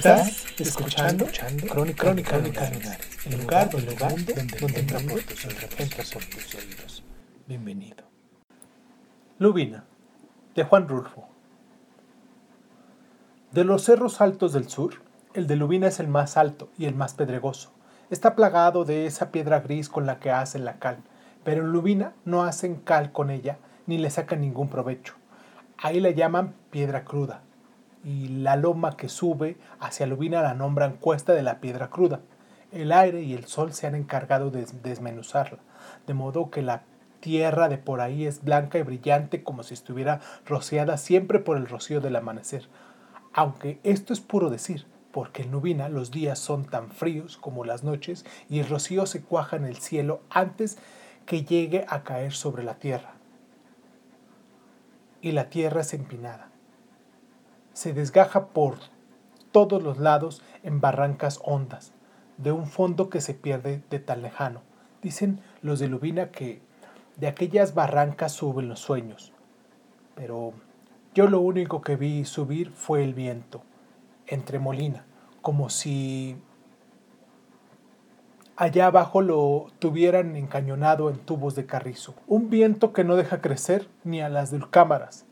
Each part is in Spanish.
Estás escuchando, Crónica, Crónica, Lunares, el lugar, el lugar donde, donde entra por tus oídos. entra por tus oídos. Bienvenido. Lubina, de Juan Rulfo. De los cerros altos del sur, el de Lubina es el más alto y el más pedregoso. Está plagado de esa piedra gris con la que hacen la cal, pero en Lubina no hacen cal con ella ni le sacan ningún provecho. Ahí la llaman piedra cruda, y la loma que sube hacia Lubina la nombran Cuesta de la Piedra Cruda. El aire y el sol se han encargado de desmenuzarla, de modo que la tierra de por ahí es blanca y brillante como si estuviera rociada siempre por el rocío del amanecer. Aunque esto es puro decir, porque en Lubina los días son tan fríos como las noches y el rocío se cuaja en el cielo antes que llegue a caer sobre la tierra. Y la tierra es empinada se desgaja por todos los lados en barrancas hondas, de un fondo que se pierde de tan lejano. Dicen los de Lubina que de aquellas barrancas suben los sueños, pero yo lo único que vi subir fue el viento, entre molina, como si allá abajo lo tuvieran encañonado en tubos de carrizo. Un viento que no deja crecer ni a las dulcámaras,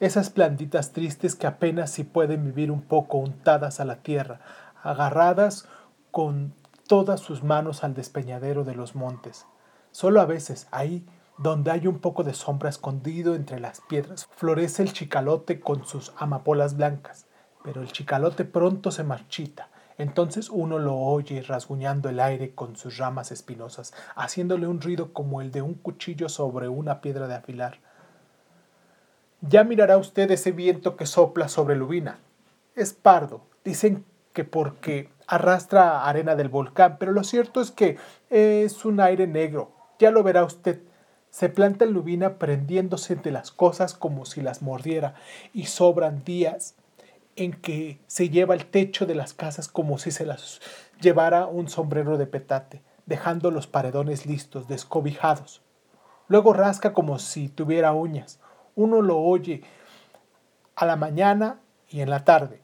esas plantitas tristes que apenas si pueden vivir un poco untadas a la tierra, agarradas con todas sus manos al despeñadero de los montes. Solo a veces, ahí donde hay un poco de sombra escondido entre las piedras, florece el chicalote con sus amapolas blancas, pero el chicalote pronto se marchita. Entonces uno lo oye rasguñando el aire con sus ramas espinosas, haciéndole un ruido como el de un cuchillo sobre una piedra de afilar. Ya mirará usted ese viento que sopla sobre Lubina. Es pardo. Dicen que porque arrastra arena del volcán, pero lo cierto es que es un aire negro. Ya lo verá usted. Se planta en Lubina prendiéndose de las cosas como si las mordiera y sobran días en que se lleva el techo de las casas como si se las llevara un sombrero de petate, dejando los paredones listos, descobijados. Luego rasca como si tuviera uñas uno lo oye a la mañana y en la tarde,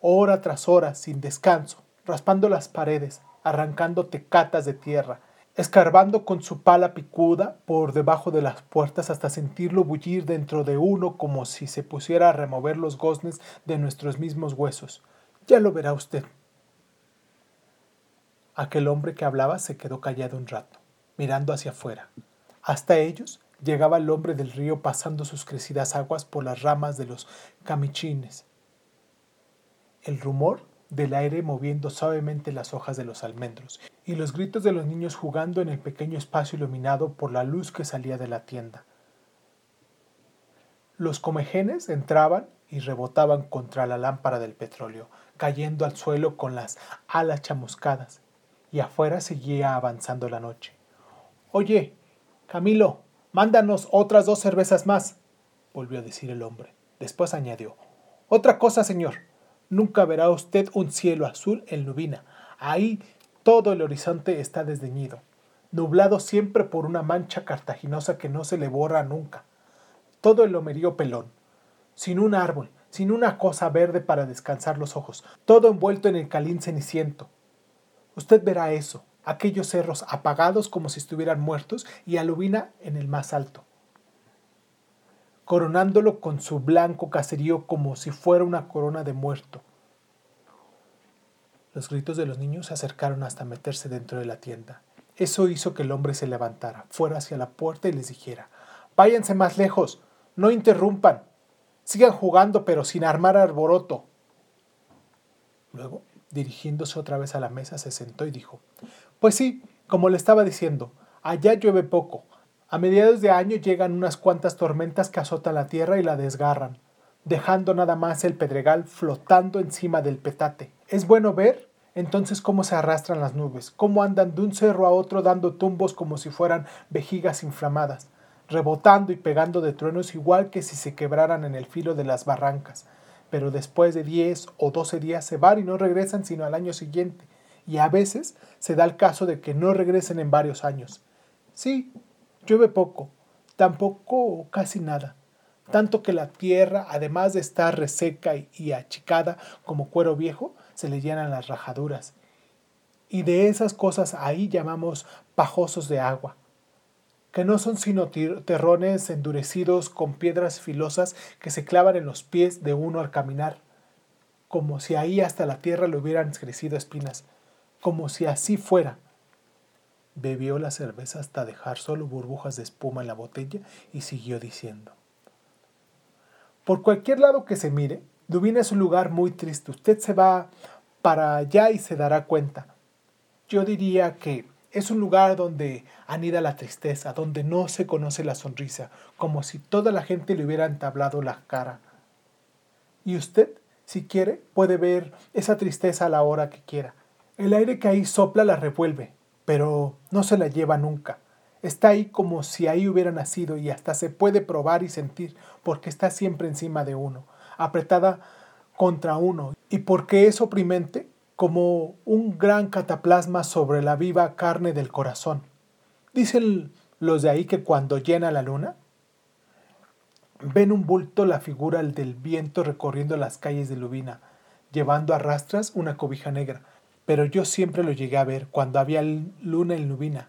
hora tras hora, sin descanso, raspando las paredes, arrancando tecatas de tierra, escarbando con su pala picuda por debajo de las puertas hasta sentirlo bullir dentro de uno como si se pusiera a remover los goznes de nuestros mismos huesos. Ya lo verá usted. Aquel hombre que hablaba se quedó callado un rato, mirando hacia afuera. Hasta ellos Llegaba el hombre del río pasando sus crecidas aguas por las ramas de los camichines. El rumor del aire moviendo suavemente las hojas de los almendros y los gritos de los niños jugando en el pequeño espacio iluminado por la luz que salía de la tienda. Los comejenes entraban y rebotaban contra la lámpara del petróleo, cayendo al suelo con las alas chamuscadas, y afuera seguía avanzando la noche. Oye, Camilo, Mándanos otras dos cervezas más, volvió a decir el hombre. Después añadió, Otra cosa, señor. Nunca verá usted un cielo azul en Lubina. Ahí todo el horizonte está desdeñido, nublado siempre por una mancha cartaginosa que no se le borra nunca. Todo el lomerío pelón, sin un árbol, sin una cosa verde para descansar los ojos, todo envuelto en el calín ceniciento. Usted verá eso, aquellos cerros apagados como si estuvieran muertos y a Lubina en el más alto, coronándolo con su blanco caserío como si fuera una corona de muerto. Los gritos de los niños se acercaron hasta meterse dentro de la tienda. Eso hizo que el hombre se levantara, fuera hacia la puerta y les dijera, váyanse más lejos, no interrumpan, sigan jugando pero sin armar arboroto. Luego, dirigiéndose otra vez a la mesa, se sentó y dijo, pues sí, como le estaba diciendo, allá llueve poco, A mediados de año llegan unas cuantas tormentas que azotan la tierra y la desgarran, dejando nada más el pedregal flotando encima del petate. Es bueno ver entonces cómo se arrastran las nubes, cómo andan de un cerro a otro dando tumbos como si fueran vejigas inflamadas, rebotando y pegando de truenos igual que si se quebraran en el filo de las barrancas. Pero después de 10 o 12 días se van y no regresan sino al año siguiente, y a veces se da el caso de que no regresen en varios años. Sí, llueve poco, tampoco casi nada, tanto que la tierra, además de estar reseca y achicada como cuero viejo, se le llenan las rajaduras. Y de esas cosas ahí llamamos pajosos de agua, que no son sino terrones endurecidos con piedras filosas que se clavan en los pies de uno al caminar, como si ahí hasta la tierra le hubieran crecido espinas, como si así fuera. Bebió la cerveza hasta dejar solo burbujas de espuma en la botella y siguió diciendo. Por cualquier lado que se mire, Dubina es un lugar muy triste. Usted se va para allá y se dará cuenta. Yo diría que es un lugar donde anida la tristeza, donde no se conoce la sonrisa, como si toda la gente le hubiera entablado la cara. Y usted, si quiere, puede ver esa tristeza a la hora que quiera. El aire que ahí sopla la revuelve, pero no se la lleva nunca. Está ahí como si ahí hubiera nacido y hasta se puede probar y sentir porque está siempre encima de uno, apretada contra uno y porque es oprimente como un gran cataplasma sobre la viva carne del corazón. Dicen los de ahí que cuando llena la luna, ven un bulto la figura del viento recorriendo las calles de Lubina, llevando a rastras una cobija negra pero yo siempre lo llegué a ver cuando había luna en Lubina.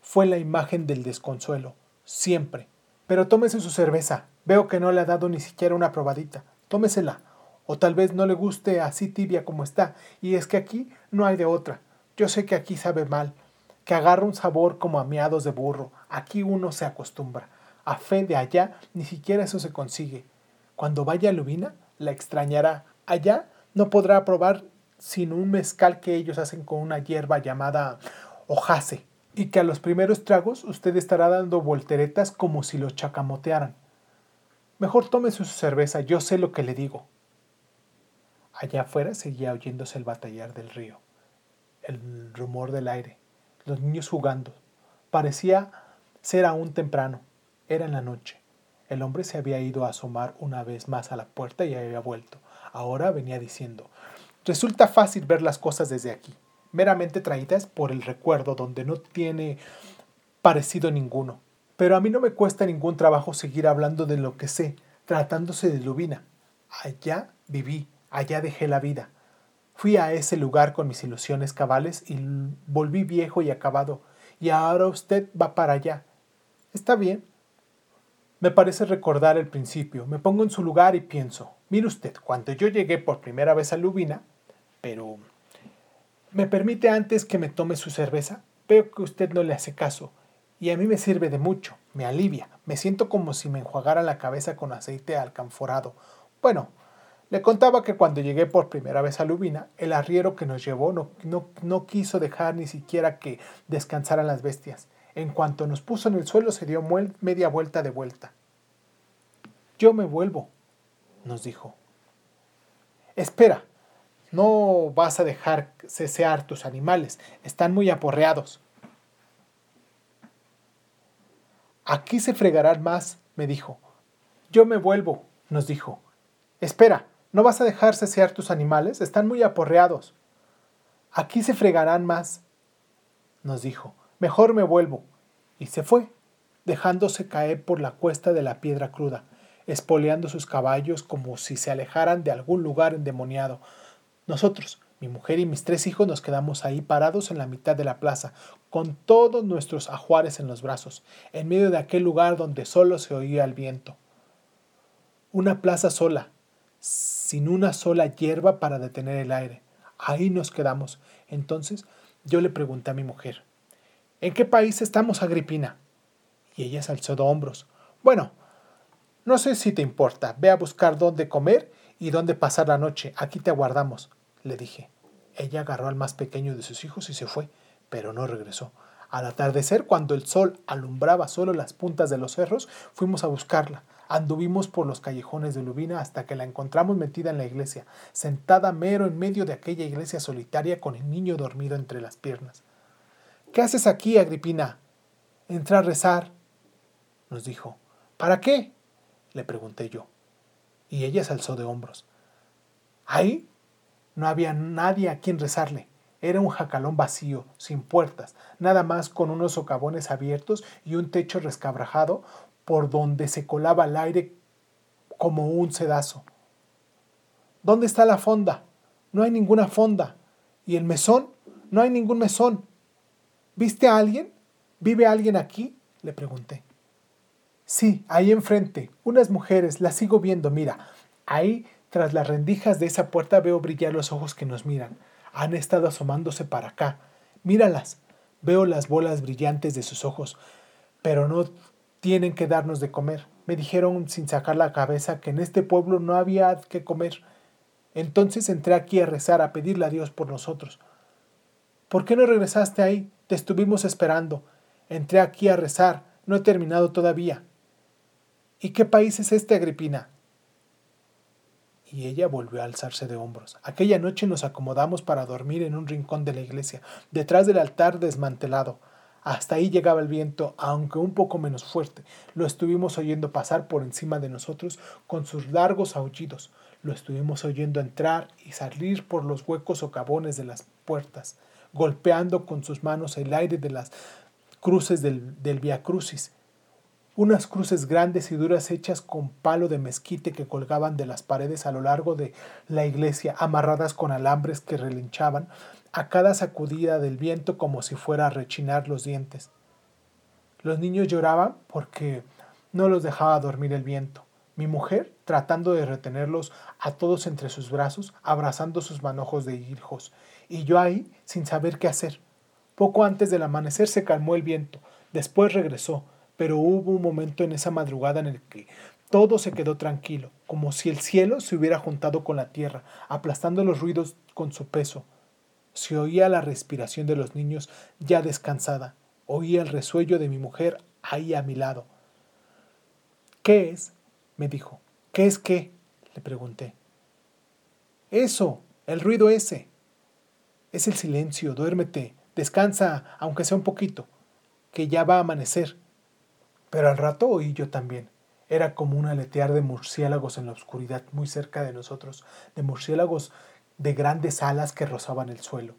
Fue la imagen del desconsuelo, siempre. Pero tómese su cerveza. Veo que no le ha dado ni siquiera una probadita. Tómesela. O tal vez no le guste así tibia como está. Y es que aquí no hay de otra. Yo sé que aquí sabe mal, que agarra un sabor como a miados de burro. Aquí uno se acostumbra. A fe de allá ni siquiera eso se consigue. Cuando vaya a Lubina, la extrañará. Allá no podrá probar sino un mezcal que ellos hacen con una hierba llamada hojase, y que a los primeros tragos usted estará dando volteretas como si lo chacamotearan. Mejor tome su cerveza, yo sé lo que le digo. Allá afuera seguía oyéndose el batallar del río, el rumor del aire, los niños jugando. Parecía ser aún temprano, era en la noche. El hombre se había ido a asomar una vez más a la puerta y había vuelto. Ahora venía diciendo, Resulta fácil ver las cosas desde aquí, meramente traídas por el recuerdo donde no tiene parecido ninguno. Pero a mí no me cuesta ningún trabajo seguir hablando de lo que sé, tratándose de Lubina. Allá viví, allá dejé la vida. Fui a ese lugar con mis ilusiones cabales y volví viejo y acabado, y ahora usted va para allá. Está bien. Me parece recordar el principio. Me pongo en su lugar y pienso, mire usted, cuando yo llegué por primera vez a Lubina, pero ¿me permite antes que me tome su cerveza? Veo que usted no le hace caso y a mí me sirve de mucho, me alivia, me siento como si me enjuagara la cabeza con aceite alcanforado. Bueno, le contaba que cuando llegué por primera vez a Lubina, el arriero que nos llevó no, no, no quiso dejar ni siquiera que descansaran las bestias. En cuanto nos puso en el suelo se dio media vuelta de vuelta. Yo me vuelvo, nos dijo. Espera, no vas a dejar cesear tus animales, están muy aporreados. Aquí se fregarán más, me dijo. Yo me vuelvo, nos dijo. Espera, ¿no vas a dejar cesear tus animales? Están muy aporreados. Aquí se fregarán más, nos dijo. Mejor me vuelvo. Y se fue, dejándose caer por la cuesta de la piedra cruda, espoleando sus caballos como si se alejaran de algún lugar endemoniado, nosotros, mi mujer y mis tres hijos, nos quedamos ahí parados en la mitad de la plaza, con todos nuestros ajuares en los brazos, en medio de aquel lugar donde solo se oía el viento. Una plaza sola, sin una sola hierba para detener el aire. Ahí nos quedamos. Entonces yo le pregunté a mi mujer, ¿en qué país estamos, Agripina? Y ella se alzó de hombros. Bueno, no sé si te importa, ve a buscar dónde comer y dónde pasar la noche. Aquí te aguardamos, le dije. Ella agarró al más pequeño de sus hijos y se fue, pero no regresó. Al atardecer, cuando el sol alumbraba solo las puntas de los cerros, fuimos a buscarla. Anduvimos por los callejones de Lubina hasta que la encontramos metida en la iglesia, sentada mero en medio de aquella iglesia solitaria con el niño dormido entre las piernas. ¿Qué haces aquí, Agripina? Entra a rezar, nos dijo. ¿Para qué? le pregunté yo. Y ella se alzó de hombros. Ahí no había nadie a quien rezarle. Era un jacalón vacío, sin puertas, nada más con unos socavones abiertos y un techo rescabrajado por donde se colaba el aire como un sedazo. ¿Dónde está la fonda? No hay ninguna fonda. ¿Y el mesón? No hay ningún mesón. ¿Viste a alguien? ¿Vive alguien aquí? le pregunté. Sí, ahí enfrente, unas mujeres, las sigo viendo, mira, ahí tras las rendijas de esa puerta veo brillar los ojos que nos miran. Han estado asomándose para acá. Míralas. Veo las bolas brillantes de sus ojos, pero no tienen que darnos de comer. Me dijeron sin sacar la cabeza que en este pueblo no había que comer. Entonces entré aquí a rezar, a pedirle a Dios por nosotros. ¿Por qué no regresaste ahí? Te estuvimos esperando. Entré aquí a rezar. No he terminado todavía. ¿Y qué país es este, Agripina? Y ella volvió a alzarse de hombros. Aquella noche nos acomodamos para dormir en un rincón de la iglesia, detrás del altar desmantelado. Hasta ahí llegaba el viento, aunque un poco menos fuerte. Lo estuvimos oyendo pasar por encima de nosotros con sus largos aullidos. Lo estuvimos oyendo entrar y salir por los huecos socavones de las puertas, golpeando con sus manos el aire de las cruces del, del Via Crucis unas cruces grandes y duras hechas con palo de mezquite que colgaban de las paredes a lo largo de la iglesia, amarradas con alambres que relinchaban a cada sacudida del viento como si fuera a rechinar los dientes. Los niños lloraban porque no los dejaba dormir el viento. Mi mujer, tratando de retenerlos a todos entre sus brazos, abrazando sus manojos de hijos, y yo ahí sin saber qué hacer. Poco antes del amanecer se calmó el viento, después regresó, pero hubo un momento en esa madrugada en el que todo se quedó tranquilo, como si el cielo se hubiera juntado con la tierra, aplastando los ruidos con su peso. Se oía la respiración de los niños ya descansada, oía el resuello de mi mujer ahí a mi lado. ¿Qué es? me dijo. ¿Qué es qué? le pregunté. Eso, el ruido ese. Es el silencio, duérmete, descansa, aunque sea un poquito, que ya va a amanecer. Pero al rato oí yo también. Era como un aletear de murciélagos en la oscuridad muy cerca de nosotros, de murciélagos de grandes alas que rozaban el suelo.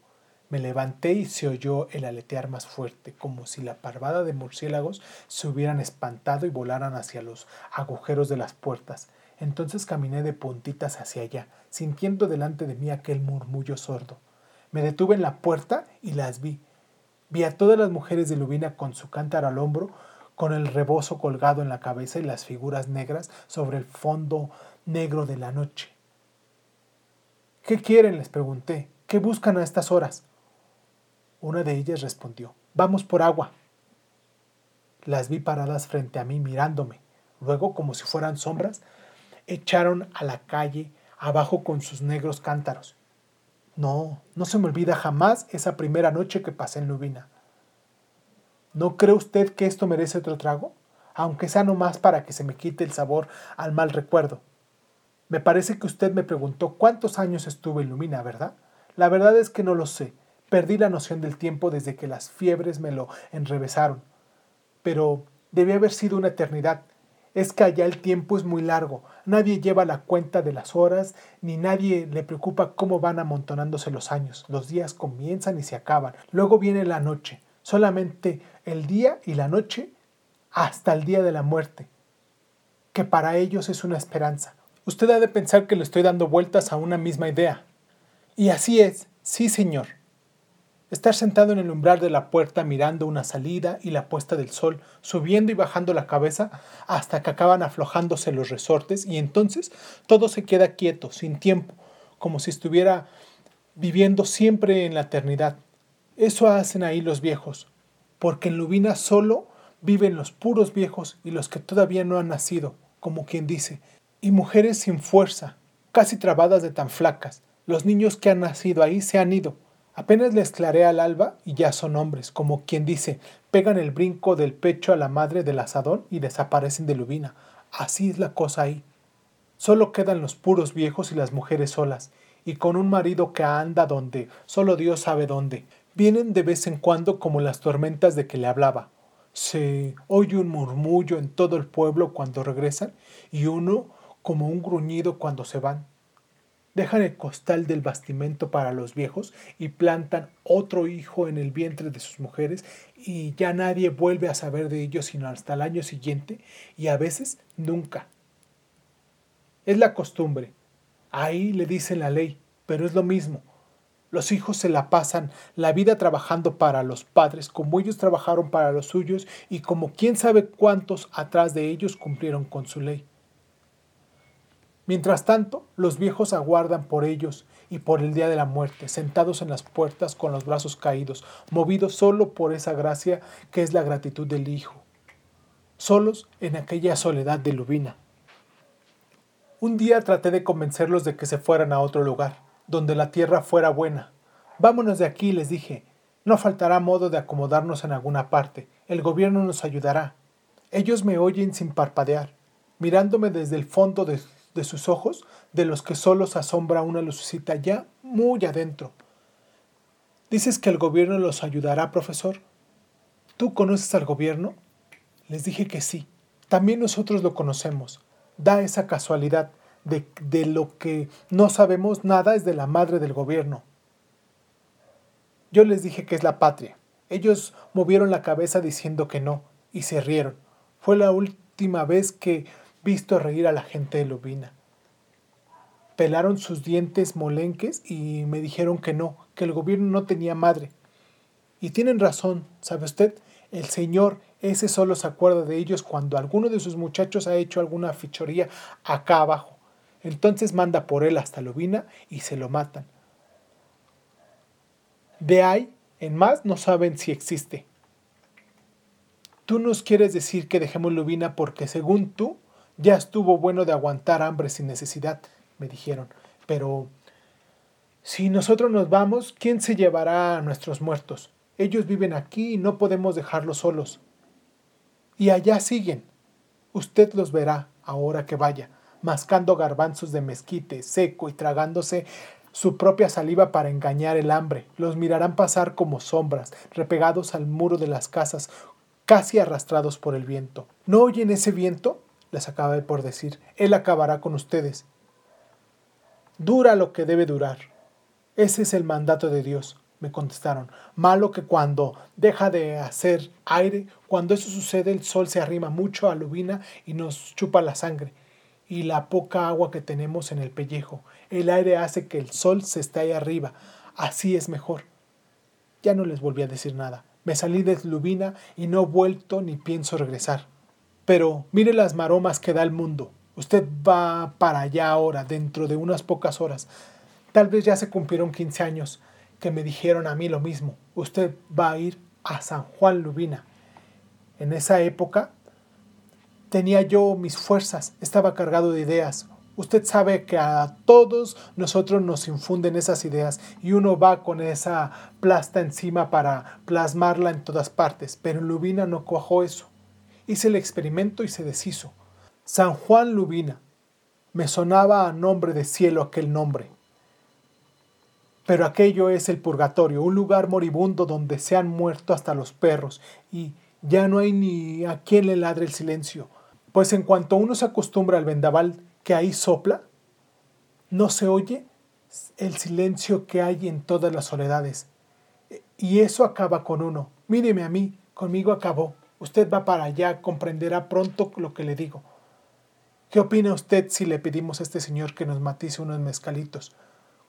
Me levanté y se oyó el aletear más fuerte, como si la parvada de murciélagos se hubieran espantado y volaran hacia los agujeros de las puertas. Entonces caminé de puntitas hacia allá, sintiendo delante de mí aquel murmullo sordo. Me detuve en la puerta y las vi. Vi a todas las mujeres de Lubina con su cántaro al hombro, con el rebozo colgado en la cabeza y las figuras negras sobre el fondo negro de la noche. ¿Qué quieren? les pregunté. ¿Qué buscan a estas horas? Una de ellas respondió, vamos por agua. Las vi paradas frente a mí mirándome. Luego, como si fueran sombras, echaron a la calle abajo con sus negros cántaros. No, no se me olvida jamás esa primera noche que pasé en Lubina. ¿No cree usted que esto merece otro trago? Aunque sea no más para que se me quite el sabor al mal recuerdo. Me parece que usted me preguntó cuántos años estuve en Lumina, ¿verdad? La verdad es que no lo sé. Perdí la noción del tiempo desde que las fiebres me lo enrevesaron. Pero debe haber sido una eternidad. Es que allá el tiempo es muy largo. Nadie lleva la cuenta de las horas, ni nadie le preocupa cómo van amontonándose los años. Los días comienzan y se acaban. Luego viene la noche solamente el día y la noche hasta el día de la muerte, que para ellos es una esperanza. Usted ha de pensar que le estoy dando vueltas a una misma idea. Y así es, sí señor. Estar sentado en el umbral de la puerta mirando una salida y la puesta del sol, subiendo y bajando la cabeza hasta que acaban aflojándose los resortes y entonces todo se queda quieto, sin tiempo, como si estuviera viviendo siempre en la eternidad. Eso hacen ahí los viejos, porque en Lubina solo viven los puros viejos y los que todavía no han nacido, como quien dice, y mujeres sin fuerza, casi trabadas de tan flacas. Los niños que han nacido ahí se han ido. Apenas les clarea al alba y ya son hombres, como quien dice, pegan el brinco del pecho a la madre del asadón y desaparecen de Lubina. Así es la cosa ahí. Solo quedan los puros viejos y las mujeres solas, y con un marido que anda donde solo Dios sabe dónde. Vienen de vez en cuando como las tormentas de que le hablaba. Se oye un murmullo en todo el pueblo cuando regresan y uno como un gruñido cuando se van. Dejan el costal del bastimento para los viejos y plantan otro hijo en el vientre de sus mujeres y ya nadie vuelve a saber de ellos sino hasta el año siguiente y a veces nunca. Es la costumbre. Ahí le dicen la ley, pero es lo mismo. Los hijos se la pasan la vida trabajando para los padres como ellos trabajaron para los suyos y como quién sabe cuántos atrás de ellos cumplieron con su ley. Mientras tanto, los viejos aguardan por ellos y por el día de la muerte, sentados en las puertas con los brazos caídos, movidos solo por esa gracia que es la gratitud del Hijo, solos en aquella soledad de Lubina. Un día traté de convencerlos de que se fueran a otro lugar, donde la tierra fuera buena. Vámonos de aquí, les dije. No faltará modo de acomodarnos en alguna parte. El gobierno nos ayudará. Ellos me oyen sin parpadear, mirándome desde el fondo de de sus ojos, de los que solo se asombra una lucecita ya muy adentro. ¿Dices que el gobierno los ayudará, profesor? ¿Tú conoces al gobierno? Les dije que sí. También nosotros lo conocemos. Da esa casualidad de, de lo que no sabemos nada es de la madre del gobierno. Yo les dije que es la patria. Ellos movieron la cabeza diciendo que no, y se rieron. Fue la última vez que visto reír a la gente de Lubina. Pelaron sus dientes molenques y me dijeron que no, que el gobierno no tenía madre. Y tienen razón, ¿sabe usted? El Señor ese solo se acuerda de ellos cuando alguno de sus muchachos ha hecho alguna fichoría acá abajo. Entonces manda por él hasta Lubina y se lo matan. De ahí en más no saben si existe. Tú nos quieres decir que dejemos Lubina porque según tú ya estuvo bueno de aguantar hambre sin necesidad, me dijeron. Pero si nosotros nos vamos, ¿quién se llevará a nuestros muertos? Ellos viven aquí y no podemos dejarlos solos. Y allá siguen. Usted los verá ahora que vaya, mascando garbanzos de mezquite seco y tragándose su propia saliva para engañar el hambre. Los mirarán pasar como sombras, repegados al muro de las casas, casi arrastrados por el viento. ¿No oyen ese viento? les acaba de por decir, Él acabará con ustedes. Dura lo que debe durar. Ese es el mandato de Dios, me contestaron. Malo que cuando deja de hacer aire, cuando eso sucede, el sol se arrima mucho a Lubina y nos chupa la sangre y la poca agua que tenemos en el pellejo. El aire hace que el sol se esté ahí arriba. Así es mejor. Ya no les volví a decir nada. Me salí de Lubina y no he vuelto ni pienso regresar. Pero mire las maromas que da el mundo. Usted va para allá ahora, dentro de unas pocas horas. Tal vez ya se cumplieron 15 años que me dijeron a mí lo mismo. Usted va a ir a San Juan Lubina. En esa época tenía yo mis fuerzas, estaba cargado de ideas. Usted sabe que a todos nosotros nos infunden esas ideas y uno va con esa plasta encima para plasmarla en todas partes, pero Lubina no cuajó eso. Hice el experimento y se deshizo. San Juan Lubina. Me sonaba a nombre de cielo aquel nombre. Pero aquello es el purgatorio, un lugar moribundo donde se han muerto hasta los perros y ya no hay ni a quien le ladre el silencio. Pues en cuanto uno se acostumbra al vendaval que ahí sopla, no se oye el silencio que hay en todas las soledades. Y eso acaba con uno. Míreme a mí, conmigo acabó. Usted va para allá, comprenderá pronto lo que le digo. ¿Qué opina usted si le pedimos a este señor que nos matice unos mezcalitos?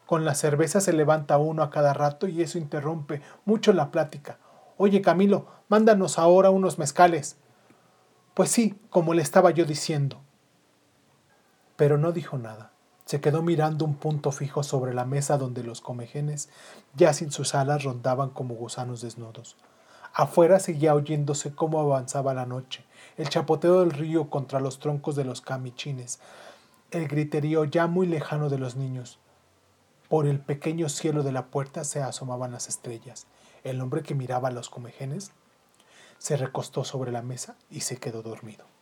Con la cerveza se levanta uno a cada rato y eso interrumpe mucho la plática. Oye, Camilo, mándanos ahora unos mezcales. Pues sí, como le estaba yo diciendo. Pero no dijo nada. Se quedó mirando un punto fijo sobre la mesa donde los comejenes, ya sin sus alas, rondaban como gusanos desnudos. Afuera seguía oyéndose cómo avanzaba la noche, el chapoteo del río contra los troncos de los camichines, el griterío ya muy lejano de los niños. Por el pequeño cielo de la puerta se asomaban las estrellas. El hombre que miraba a los comejenes se recostó sobre la mesa y se quedó dormido.